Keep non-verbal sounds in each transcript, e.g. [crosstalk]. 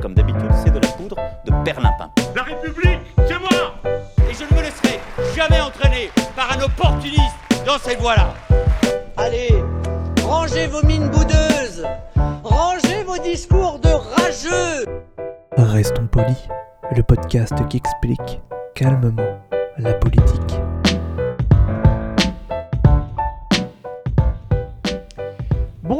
comme d'habitude, c'est de la poudre de perlimpin. La République, c'est moi Et je ne me laisserai jamais entraîner par un opportuniste dans cette voie-là. Allez, rangez vos mines boudeuses, rangez vos discours de rageux. Restons polis, le podcast qui explique calmement la politique.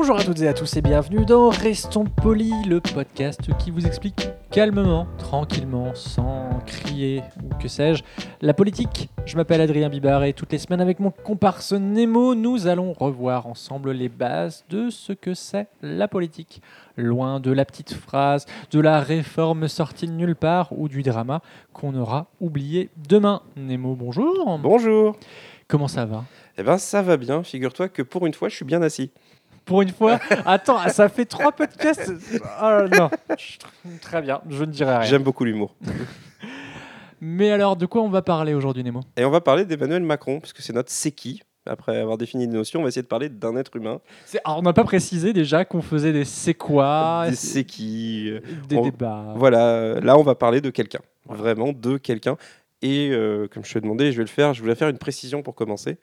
Bonjour à toutes et à tous et bienvenue dans Restons polis, le podcast qui vous explique calmement, tranquillement, sans crier ou que sais-je, la politique. Je m'appelle Adrien Bibar et toutes les semaines avec mon comparse Nemo, nous allons revoir ensemble les bases de ce que c'est la politique. Loin de la petite phrase, de la réforme sortie de nulle part ou du drama qu'on aura oublié demain. Nemo, bonjour. Bonjour. Comment ça va? Eh ben ça va bien. Figure-toi que pour une fois, je suis bien assis. Pour une fois Attends, ça fait trois podcasts Ah non, très bien, je ne dirai rien. J'aime beaucoup l'humour. Mais alors, de quoi on va parler aujourd'hui, Nemo? Et on va parler d'Emmanuel Macron, puisque c'est notre c'est qui. Après avoir défini des notions, on va essayer de parler d'un être humain. Alors, on n'a pas précisé déjà qu'on faisait des c'est quoi Des c'est qui. euh, des on- débats. Voilà, là on va parler de quelqu'un. Vraiment de quelqu'un. Et euh, comme je te demandé, je vais le faire. Je voulais faire une précision pour commencer.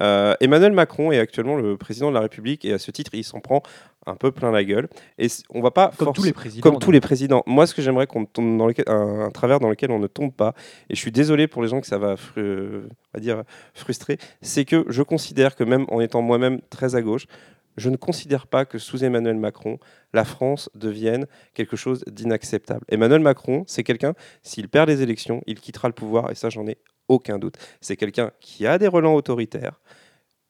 Euh, Emmanuel Macron est actuellement le président de la République et à ce titre, il s'en prend un peu plein la gueule. Et on va pas Comme tous les présidents. Comme tous les présidents. Moi, ce que j'aimerais qu'on tombe dans lequel, un, un travers dans lequel on ne tombe pas, et je suis désolé pour les gens que ça va, fru- on va dire, frustrer, c'est que je considère que même en étant moi-même très à gauche, je ne considère pas que sous Emmanuel Macron, la France devienne quelque chose d'inacceptable. Emmanuel Macron, c'est quelqu'un, s'il perd les élections, il quittera le pouvoir, et ça, j'en ai aucun doute. C'est quelqu'un qui a des relents autoritaires,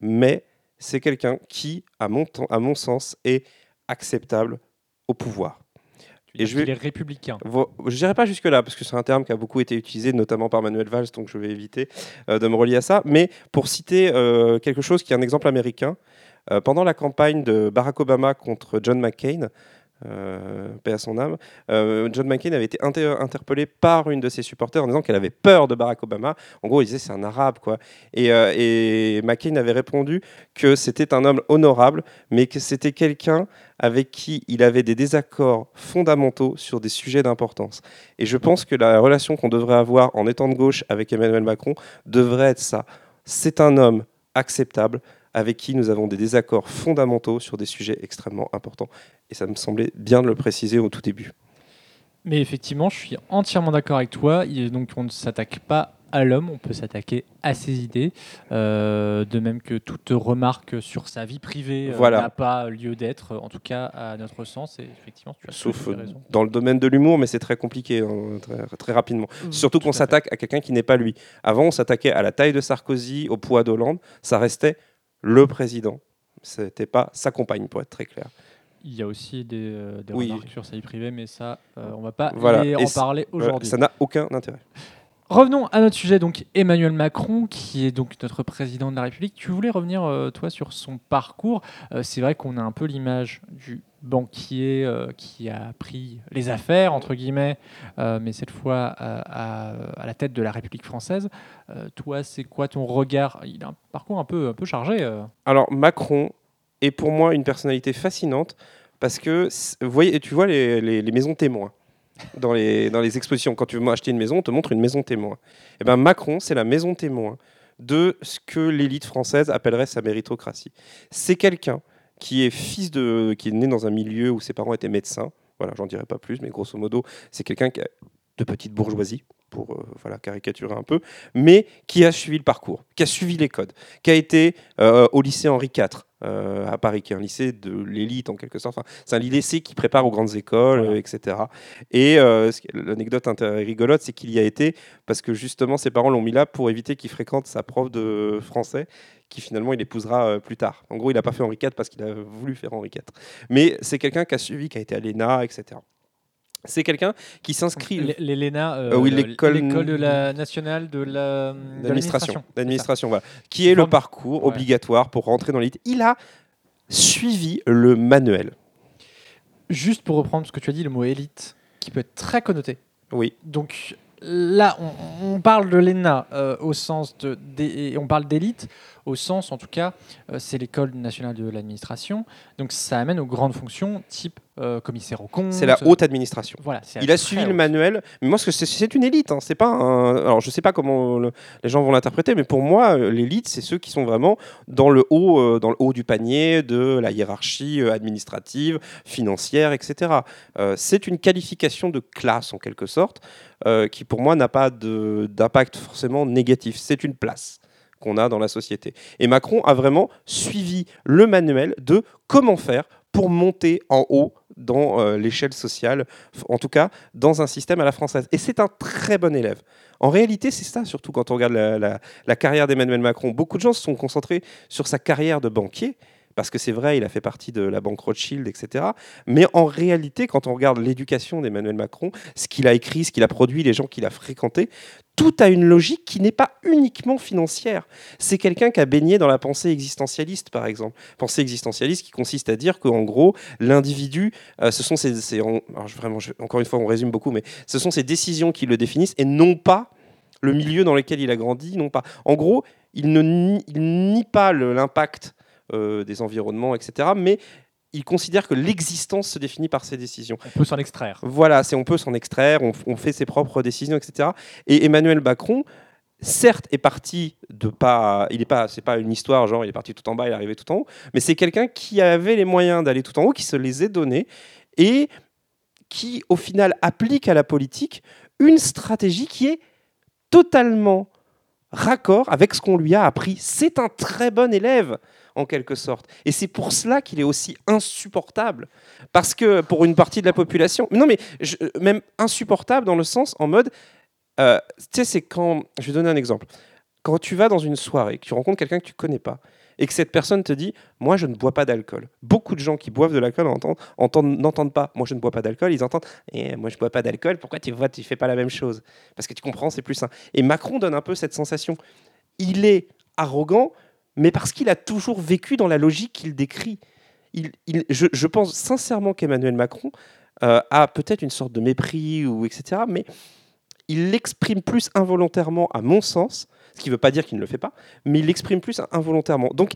mais c'est quelqu'un qui, à mon, temps- à mon sens, est acceptable au pouvoir. Et je vais- Il est républicain. Vo- Je n'irai pas jusque-là, parce que c'est un terme qui a beaucoup été utilisé, notamment par Manuel Valls, donc je vais éviter euh, de me relier à ça. Mais pour citer euh, quelque chose qui est un exemple américain, pendant la campagne de Barack Obama contre John McCain, euh, paix à son âme, euh, John McCain avait été inter- interpellé par une de ses supporters en disant qu'elle avait peur de Barack Obama. En gros, il disait c'est un arabe, quoi. Et, euh, et McCain avait répondu que c'était un homme honorable, mais que c'était quelqu'un avec qui il avait des désaccords fondamentaux sur des sujets d'importance. Et je pense que la relation qu'on devrait avoir en étant de gauche avec Emmanuel Macron devrait être ça. C'est un homme acceptable avec qui nous avons des désaccords fondamentaux sur des sujets extrêmement importants. Et ça me semblait bien de le préciser au tout début. Mais effectivement, je suis entièrement d'accord avec toi. Donc, on ne s'attaque pas à l'homme, on peut s'attaquer à ses idées. Euh, de même que toute remarque sur sa vie privée euh, Voilà. n'a pas lieu d'être, en tout cas à notre sens. Et effectivement, tu as à Sauf euh, dans le domaine de l'humour, mais c'est très compliqué, hein, très, très rapidement. Surtout Tout qu'on à s'attaque à quelqu'un qui n'est pas lui. Avant, on s'attaquait à la taille de Sarkozy, au poids d'Hollande. Ça restait le président. C'était pas sa compagne, pour être très clair. Il y a aussi des, euh, des Oui. remarques sur sa vie privée, mais ça, euh, on va pas Voilà. en parler Voilà, aujourd'hui. ça n'a aucun intérêt. Revenons à notre sujet, donc Emmanuel Macron, qui est donc notre président de la République. Tu voulais revenir, euh, toi, sur son parcours. Euh, c'est vrai qu'on a un peu l'image du banquier euh, qui a pris les affaires, entre guillemets, euh, mais cette fois euh, à, la tête de la République française. Toi, c'est quoi ton regard? Il a un parcours un peu, un peu chargé. Alors, Macron est pour moi une personnalité fascinante parce que, voyez, tu vois les, les- maisons témoins dans les, dans les expositions. Quand tu veux acheter une maison, on te montre une maison témoin. Et ben Macron, c'est la maison témoin de ce que l'élite française appellerait sa méritocratie. C'est quelqu'un qui est fils de, qui est né dans un milieu où ses parents étaient médecins. Voilà, j'en dirai pas plus, mais grosso modo, c'est quelqu'un qui a de petite bourgeoisie pour euh, voilà caricaturer un peu, mais qui a suivi le parcours, qui a suivi les codes, qui a été euh, au lycée Henri IV euh, à Paris, qui est un lycée de l'élite en quelque sorte. Enfin, c'est un lycée qui prépare aux grandes écoles, Voilà. etc. Et euh, l'anecdote rigolote, c'est qu'il y a été parce que justement ses parents l'ont mis là pour éviter qu'il fréquente sa prof de français, qui finalement il épousera euh, plus tard. En gros, il n'a pas fait Henri IV parce qu'il a voulu faire Henri IV. Mais c'est quelqu'un qui a suivi, qui a été à l'ENA, etc. C'est quelqu'un qui s'inscrit. L'ENA, euh, Ah oui, le- l'école- de la nationale de la- de d'administration, l'administration. voilà, qui est le parcours Ouais. obligatoire pour rentrer dans l'élite. Il a suivi le manuel. Juste pour reprendre ce que tu as dit, le mot élite, qui peut être très connoté. Oui, Donc là, on, on parle de l'ENA euh, au sens de, on parle d'élite au sens, en tout cas, euh, c'est l'école nationale de l'administration, donc ça amène aux grandes fonctions type euh, commissaire aux comptes. C'est la haute administration. Voilà, Il a suivi le manuel, mais moi, c'est- une élite. hein. C'est pas un- Alors, je sais pas comment le- les gens vont l'interpréter, mais pour moi, euh, l'élite, c'est ceux qui sont vraiment dans le haut, euh, dans le haut du panier de la hiérarchie euh, administrative, financière, etc. Euh, c'est une qualification de classe en quelque sorte, euh, qui pour moi n'a pas d'impact forcément négatif. C'est une place qu'on a dans la société. Et Macron a vraiment suivi le manuel de comment faire pour monter en haut dans euh, l'échelle sociale, en tout cas dans un système à la française. Et c'est un très bon élève. En réalité, c'est ça, surtout quand on regarde la- la carrière d'Emmanuel Macron. Beaucoup de gens se sont concentrés sur sa carrière de banquier, parce que c'est vrai, il a fait partie de la banque Rothschild, etc. Mais en réalité, quand on regarde l'éducation d'Emmanuel Macron, ce qu'il a écrit, ce qu'il a produit, les gens qu'il a fréquentés, tout a une logique qui n'est pas uniquement financière. C'est quelqu'un qui a baigné dans la pensée existentialiste, par exemple. Pensée existentialiste qui consiste à dire qu'en gros, l'individu, euh, ce sont ses, vraiment, encore une fois, on résume beaucoup, mais ce sont ses décisions qui le définissent et non pas le milieu dans lequel il a grandi, non pas. En gros, il ne nie, il nie pas l'impact euh, des environnements, etc., mais il considère que l'existence se définit par ses décisions. On peut s'en extraire. Voilà, c'est on peut s'en extraire, on, on fait ses propres décisions, etc. Et Emmanuel Macron, certes, est parti de pas, il est pas, c'est pas une histoire genre il est parti tout en bas, il est arrivé tout en haut, mais c'est quelqu'un qui avait les moyens d'aller tout en haut, qui se les est donnés et qui au final applique à la politique une stratégie qui est totalement raccord avec ce qu'on lui a appris. C'est un très bon élève en quelque sorte. Et c'est pour cela qu'il est aussi insupportable. Parce que pour une partie de la population, non mais je- même insupportable dans le sens en mode, euh, tu sais, c'est quand, je vais donner un exemple. Quand tu vas dans une soirée, que tu rencontres quelqu'un que tu connais pas, et que cette personne te dit, moi je ne bois pas d'alcool. Beaucoup de gens qui boivent de l'alcool entendent, entendent- n'entendent pas, moi je ne bois pas d'alcool, ils entendent, eh, moi je bois pas d'alcool, pourquoi tu vois, tu fais pas la même chose? Parce que tu comprends, c'est plus sain. Et Macron donne un peu cette sensation. Il est arrogant, mais parce qu'il a toujours vécu dans la logique qu'il décrit. Je, pense sincèrement qu'Emmanuel Macron euh, a peut-être une sorte de mépris ou etc. Mais il l'exprime plus involontairement, à mon sens, ce qui ne veut pas dire qu'il ne le fait pas, mais il l'exprime plus involontairement. Donc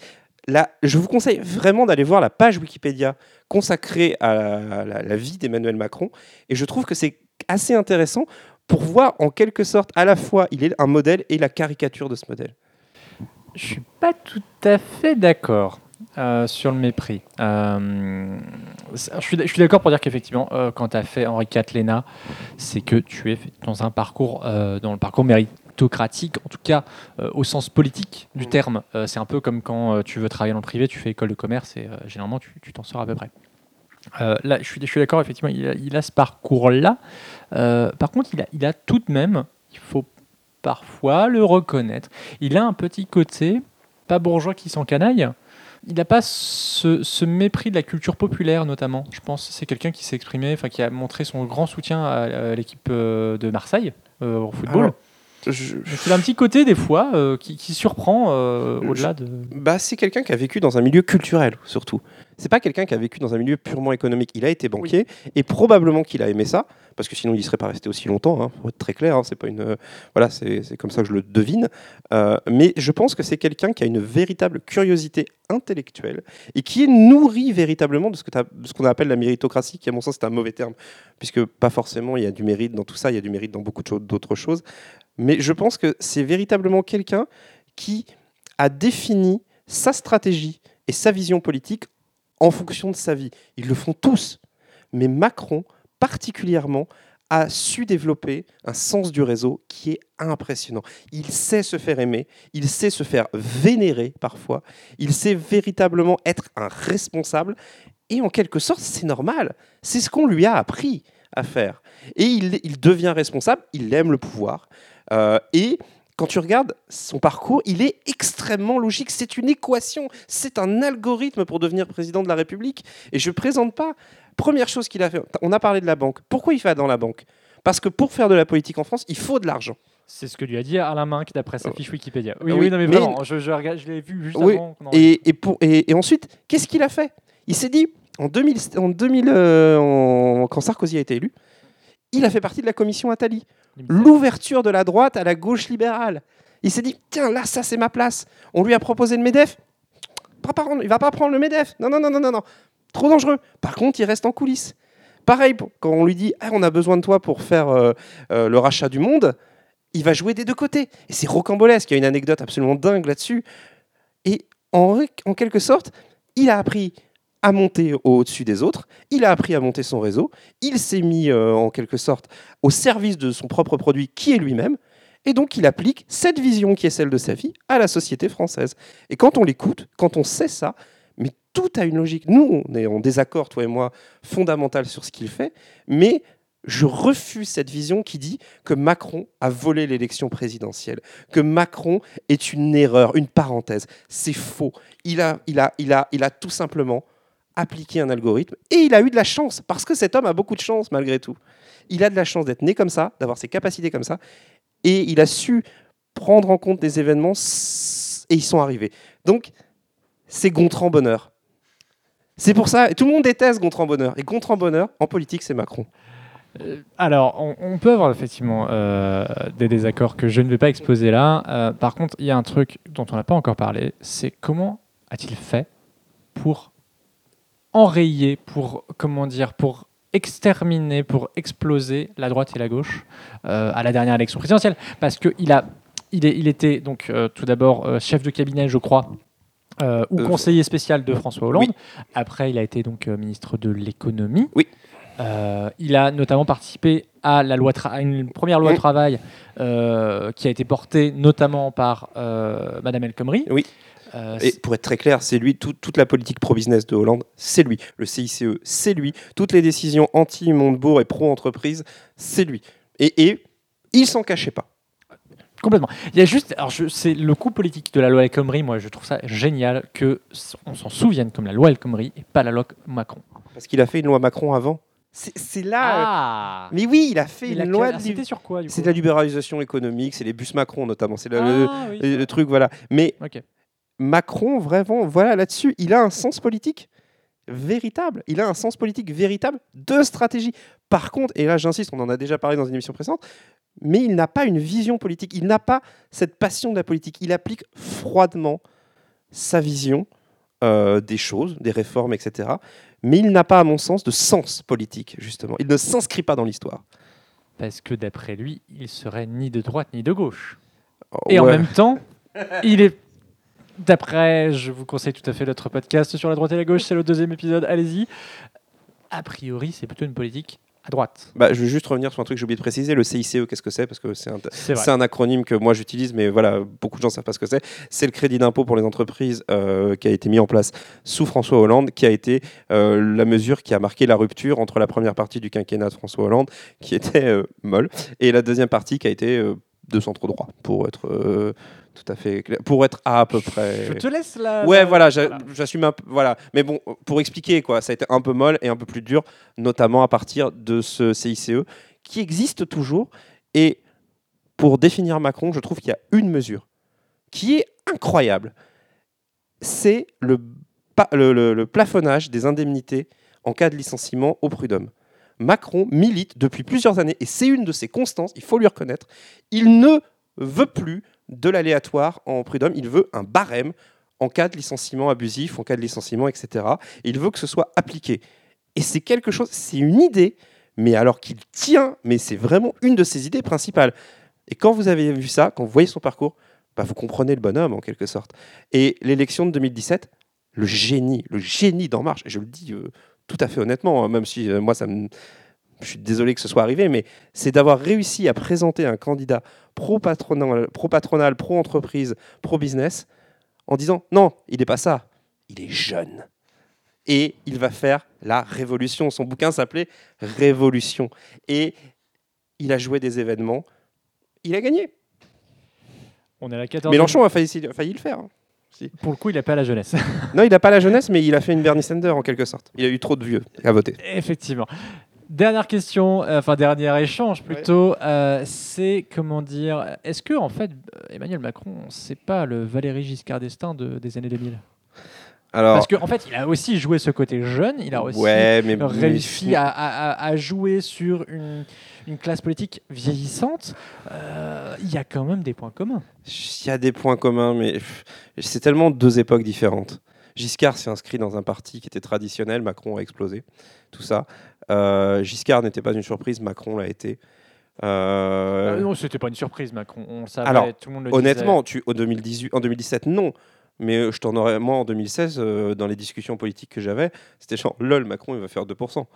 là, je vous conseille vraiment d'aller voir la page Wikipédia consacrée à la vie d'Emmanuel Macron, et je trouve que c'est assez intéressant pour voir en quelque sorte à la fois il est un modèle et la caricature de ce modèle. Je suis pas tout à fait d'accord euh, sur le mépris. Euh, je suis, d'accord pour dire qu'effectivement, euh, quand tu as fait Henri Léna, c'est que tu es dans un parcours, dans le parcours méritocratique, en tout cas au sens politique du Mm. terme. C'est un peu comme quand tu veux travailler dans le privé, tu fais école de commerce et généralement tu t'en sors à peu près. Là, je suis, je suis d'accord, effectivement, il a, il a ce parcours-là. Par contre, il a, il a tout de même, il faut parfois le reconnaître, il a un petit côté, pas bourgeois qui s'encanaille. Il n'a pas ce, mépris de la culture populaire, notamment. Je pense c'est quelqu'un qui s'est exprimé, enfin qui a montré son grand soutien à, l'équipe euh, de Marseille euh, au football. Alors, Je- a un petit côté, des fois, euh, qui, qui surprend euh, au-delà de. Bah, c'est quelqu'un qui a vécu dans un milieu culturel, surtout. C'est pas quelqu'un qui a vécu dans un milieu purement économique. Il a été banquier et probablement qu'il a aimé ça, parce que sinon il ne serait pas resté aussi longtemps. Hein, pour être très clair, hein, c'est pas une. euh, voilà, c'est c'est comme ça que je le devine. Euh, mais je pense que c'est quelqu'un qui a une véritable curiosité intellectuelle et qui est nourri véritablement de ce que de ce qu'on appelle la méritocratie, qui à mon sens c'est un mauvais terme, puisque pas forcément il y a du mérite dans tout ça, il y a du mérite dans beaucoup d'autres choses. Mais je pense que c'est véritablement quelqu'un qui a défini sa stratégie et sa vision politique en fonction de sa vie. Ils le font tous. Mais Macron, particulièrement, a su développer un sens du réseau qui est impressionnant. Il sait se faire aimer, il sait se faire vénérer parfois, il sait véritablement être un responsable, et en quelque sorte, c'est normal. C'est ce qu'on lui a appris à faire. Et il, devient responsable, il aime le pouvoir, euh, et quand tu regardes son parcours, il est extrêmement logique. C'est une équation, c'est un algorithme pour devenir président de la République. Et je ne présente pas. Première chose qu'il a fait, on a parlé de la banque. Pourquoi il va dans la banque? Parce que pour faire de la politique en France, il faut de l'argent. C'est ce que lui a dit Alain Minck d'après sa Euh, fiche Wikipédia. Oui, oui, oui, non, mais, mais- vraiment, je, je, regarde- je l'ai vu juste Oui, avant. Et, et, pour, et, et ensuite, qu'est-ce qu'il a fait? Il s'est dit, en 2000, en 2000 euh, en- quand Sarkozy a été élu, il a fait partie de la commission Attali. L'ouverture de la droite à la gauche libérale. Il s'est dit, tiens, là, ça, c'est ma place. On lui a proposé le MEDEF. Il va pas prendre le MEDEF. Non, non, non, non, non, non. Trop dangereux. Par contre, il reste en coulisses. Pareil, quand on lui dit, Ah, on a besoin de toi pour faire euh, euh, le rachat du monde, il va jouer des deux côtés. Et c'est rocambolesque. Il y a une anecdote absolument dingue là-dessus. Et en, en quelque sorte, il a appris à monter au-dessus des autres, il a appris à monter son réseau, il s'est mis euh, en quelque sorte au service de son propre produit qui est lui-même, et donc il applique cette vision qui est celle de sa vie à la société française. Et quand on l'écoute, quand on sait ça, mais tout a une logique. Nous, on est en désaccord, toi et moi, fondamental sur ce qu'il fait, mais je refuse cette vision qui dit que Macron a volé l'élection présidentielle, que Macron est une erreur, une parenthèse. C'est faux. Il a, il, a, il, a, il a tout simplement appliqué un algorithme et il a eu de la chance, parce que cet homme a beaucoup de chance malgré tout. Il a de la chance d'être né comme ça, d'avoir ses capacités comme ça, et il a su prendre en compte des événements et ils sont arrivés. Donc, c'est Gontran Bonheur. C'est pour ça, tout le monde déteste Gontran Bonheur. Et Gontran Bonheur, en politique, c'est Macron. Euh, Alors, on, on peut avoir effectivement euh, des désaccords que je ne vais pas exposer là. Euh, par contre, il y a un truc dont on n'a pas encore parlé, c'est comment a-t-il fait pour enrayer, pour comment dire, pour exterminer, pour exploser la droite et la gauche euh, à la dernière élection présidentielle, parce que il a, il, est, il était donc euh, tout d'abord euh, chef de cabinet, je crois. ou conseiller spécial de François Hollande. oui. Après, il a été donc ministre de l'économie. Oui. Il a notamment participé à, la loi à une première loi Mm. travail qui a été portée notamment par Madame El Khomri. Oui. Euh, Et pour être très clair, c'est lui, tout- toute la politique pro-business de Hollande, c'est lui. Le CICE, c'est lui. Toutes les décisions anti-Montebourg et pro-entreprise, c'est lui. Et, et il s'en cachait pas. Complètement. Il y a juste, alors c'est le coup politique de la loi El Khomri. Moi, je trouve ça génial que on s'en souvienne comme la loi El Khomri et pas la loi Macron. Parce qu'il a fait une loi Macron avant. C'est là. euh, Ah. Mais oui, il a fait une loi. De C'était sur quoi C'est la libéralisation économique, c'est les bus Macron notamment. C'est le, le- Ah, oui. le- le truc, voilà. Mais. Macron, vraiment, voilà, là-dessus, il a un sens politique véritable. Il a un sens politique véritable de stratégie. Par contre, et là j'insiste, on en a déjà parlé dans une émission précédente, mais il n'a pas une vision politique. Il n'a pas cette passion de la politique. Il applique froidement sa vision euh, des choses, des réformes, etc. Mais il n'a pas, à mon sens, de sens politique, justement. Il ne s'inscrit pas dans l'histoire. Parce que d'après lui, il serait ni de droite ni de gauche. Et en même temps, il est. D'après, je vous conseille tout à fait notre podcast sur la droite et la gauche, c'est le deuxième épisode, allez-y. A priori, c'est plutôt une politique à droite. Bah, je veux juste revenir sur un truc que j'ai oublié de préciser. Le CICE, qu'est-ce que c'est? Parce que c'est un, C'est acronyme que moi j'utilise, mais voilà, beaucoup de gens ne savent pas ce que c'est. C'est le crédit d'impôt pour les entreprises euh, qui a été mis en place sous François Hollande, qui a été euh, la mesure qui a marqué la rupture entre la première partie du quinquennat de François Hollande, qui était euh, molle, et la deuxième partie qui a été de centre droit, pour être euh, tout à fait clair, pour être à, à peu près. Je te laisse là. Ouais, voilà, j'a- j'assume un peu. Voilà. Mais bon, pour expliquer, quoi, ça a été un peu molle et un peu plus dur, notamment à partir de ce CICE qui existe toujours. Et pour définir Macron, je trouve qu'il y a une mesure qui est incroyable. C'est le- le- le plafonnage des indemnités en cas de licenciement au prud'homme. Macron milite depuis plusieurs années, et c'est une de ses constances, il faut lui reconnaître, il ne veut plus de l'aléatoire en prud'homme, il veut un barème en cas de licenciement abusif, en cas de licenciement, etc. Et il veut que ce soit appliqué. Et c'est quelque chose, c'est une idée, mais alors qu'il tient, mais c'est vraiment une de ses idées principales. Et quand vous avez vu ça, quand vous voyez son parcours, bah vous comprenez le bonhomme en quelque sorte. Et l'élection de 2017, le génie, le génie d'En Marche, et je le dis euh, tout à fait honnêtement, hein, même si euh, moi ça me... Je suis désolé que ce soit arrivé, mais c'est d'avoir réussi à présenter un candidat pro-patronal, pro-patronal, pro-entreprise, pro-business, en disant non, il n'est pas ça, il est jeune. Et il va faire la révolution. Son bouquin s'appelait Révolution. Et il a joué des événements. Il a gagné. On est à la 14 Mélenchon a failli, a failli le faire. Pour le coup, il n'a pas la jeunesse. [laughs] Non, il n'a pas la jeunesse, mais il a fait une Bernie Sanders en quelque sorte. Il a eu trop de vieux à voter. Effectivement. Dernière question, euh, enfin dernier échange plutôt, euh, c'est comment dire, est-ce que en fait Emmanuel Macron, c'est pas le Valéry Giscard d'Estaing de- des années 2000 Alors, Parce qu'en en fait, il a aussi joué ce côté jeune, il a aussi ouais, mais réussi à, à- à- à jouer sur une, une classe politique vieillissante. Euh, Il y a quand même des points communs. Il y a des points communs, mais c'est tellement deux époques différentes. Giscard s'est inscrit dans un parti qui était traditionnel, Macron a explosé, tout ça. Euh, Giscard n'était pas une surprise, Macron l'a été. Euh, Euh, non, c'était pas une surprise, Macron. On savait, Alors, tout le monde le honnêtement, tu, au 2018, en 2017, non. Mais euh, je t'en aurais, moi, en 2016, euh, dans les discussions politiques que j'avais, c'était genre, lol, Macron, il va faire 2%.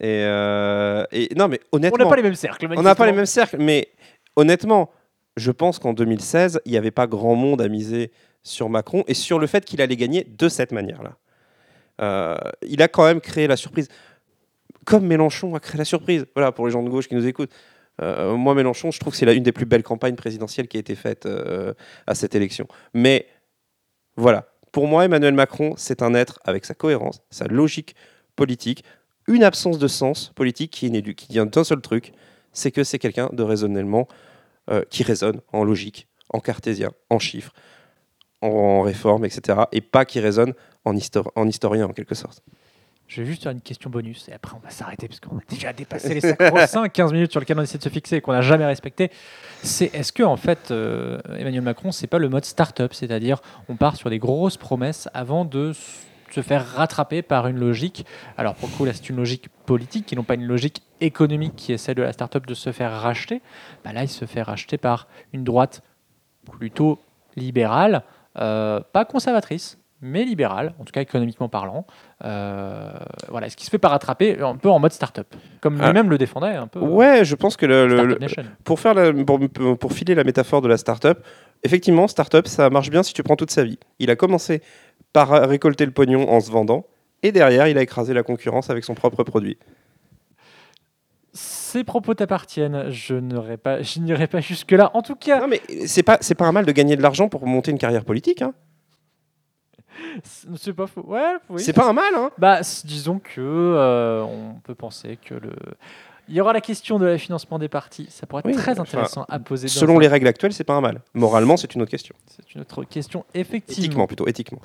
Et, euh, et non, mais disait. On honnêtement, n'a pas les mêmes cercles. on n'a pas les mêmes cercles, mais honnêtement, je pense qu'en 2016, il n'y avait pas grand monde à miser sur Macron et sur le fait qu'il allait gagner de cette manière-là. Euh, il a quand même créé la surprise, comme Mélenchon a créé la surprise. Voilà, pour les gens de gauche qui nous écoutent. Euh, moi, Mélenchon, je trouve que c'est la- une des plus belles campagnes présidentielles qui a été faite euh, à cette élection. Mais voilà, pour moi, Emmanuel Macron, c'est un être avec sa cohérence, sa logique politique, une absence de sens politique qui, est qui vient d'un seul truc, c'est que c'est quelqu'un de raisonnellement euh, qui raisonne en logique, en cartésien, en chiffres, en réforme, etc. Et pas qui raisonne en, en historien en quelque sorte. Je vais juste faire une question bonus et après on va s'arrêter parce qu'on a déjà dépassé les sacro [laughs] 15 minutes sur lesquelles on essaie de se fixer et qu'on n'a jamais respecté. C'est est-ce que en fait euh, Emmanuel Macron c'est pas le mode start-up, c'est-à-dire on part sur des grosses promesses avant de se faire rattraper par une logique. Alors pour le coup là c'est une logique politique qui n'ont pas une logique économique qui est celle de la start-up de se faire racheter. Bah là il se fait racheter par une droite plutôt libérale, euh, pas conservatrice, mais libérale, en tout cas économiquement parlant. Euh, voilà, est-ce qu'il se fait pas rattraper un peu en mode start-up, comme Ah. lui-même le défendait un peu. euh, Ouais, je pense que le, pour, faire la- pour, pour filer la métaphore de la start-up, effectivement, start-up, ça marche bien si tu prends toute sa vie. Il a commencé par récolter le pognon en se vendant, et derrière, il a écrasé la concurrence avec son propre produit. Ces propos t'appartiennent. Je n'aurais pas, je n'irai pas jusque là. En tout cas, Non, mais c'est pas, c'est pas un mal de gagner de l'argent pour monter une carrière politique. Hein. C'est pas faux. Ouais, oui. C'est pas un mal. Hein. Bah, disons que euh, on peut penser que le. Il y aura la question de le financement des partis. Ça pourrait être Oui, très intéressant à poser. dans Selon un- les règles actuelles, c'est pas un mal. Moralement, c'est une autre question. C'est une autre question, effectivement. Éthiquement, plutôt, éthiquement.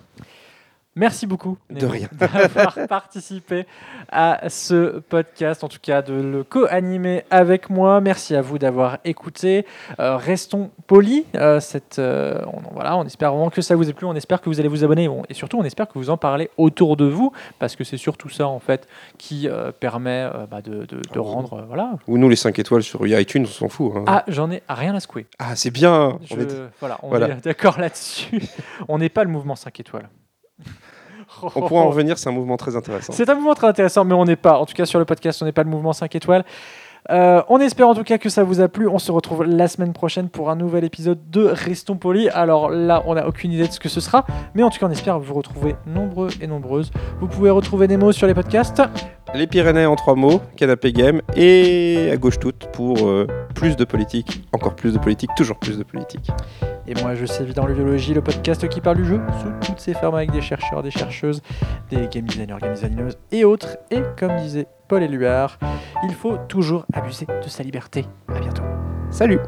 Merci beaucoup d'avoir [laughs] participé à ce podcast, en tout cas de le co-animer avec moi. Merci à vous d'avoir écouté. Euh, restons polis. Euh, cette, euh, on, voilà, on espère vraiment que ça vous ait plu. On espère que vous allez vous abonner Bon, et surtout on espère que vous en parlez autour de vous parce que c'est surtout ça en fait qui euh, permet bah, de, de- de Ah rendre voilà. Ou nous, les 5 étoiles sur iTunes, on s'en fout. hein. Ah, j'en ai rien à secouer. Ah, c'est bien. Je- On est- voilà, on Voilà. est d'accord là-dessus. [laughs] on n'est pas le mouvement 5 étoiles. On pourra en revenir, c'est un mouvement très intéressant. C'est un mouvement très intéressant, mais on n'est pas, en tout cas sur le podcast, on n'est pas le mouvement 5 étoiles. Euh, on espère en tout cas que ça vous a plu. On se retrouve la semaine prochaine pour un nouvel épisode de Restons Polis. Alors là, on n'a aucune idée de ce que ce sera, mais en tout cas, on espère vous retrouver nombreux et nombreuses. Vous pouvez retrouver Nemo sur les podcasts. Les Pyrénées en trois mots, Canapé Game et à gauche toute pour euh, plus de politique, encore plus de politique, toujours plus de politique. Et moi, je sais dans l'idéologie, le podcast qui parle du jeu sous toutes ses formes avec des chercheurs, des chercheuses, des game designers, game designeuses et autres. Et comme disait Paul Éluard, il faut toujours abuser de sa liberté. À bientôt. Salut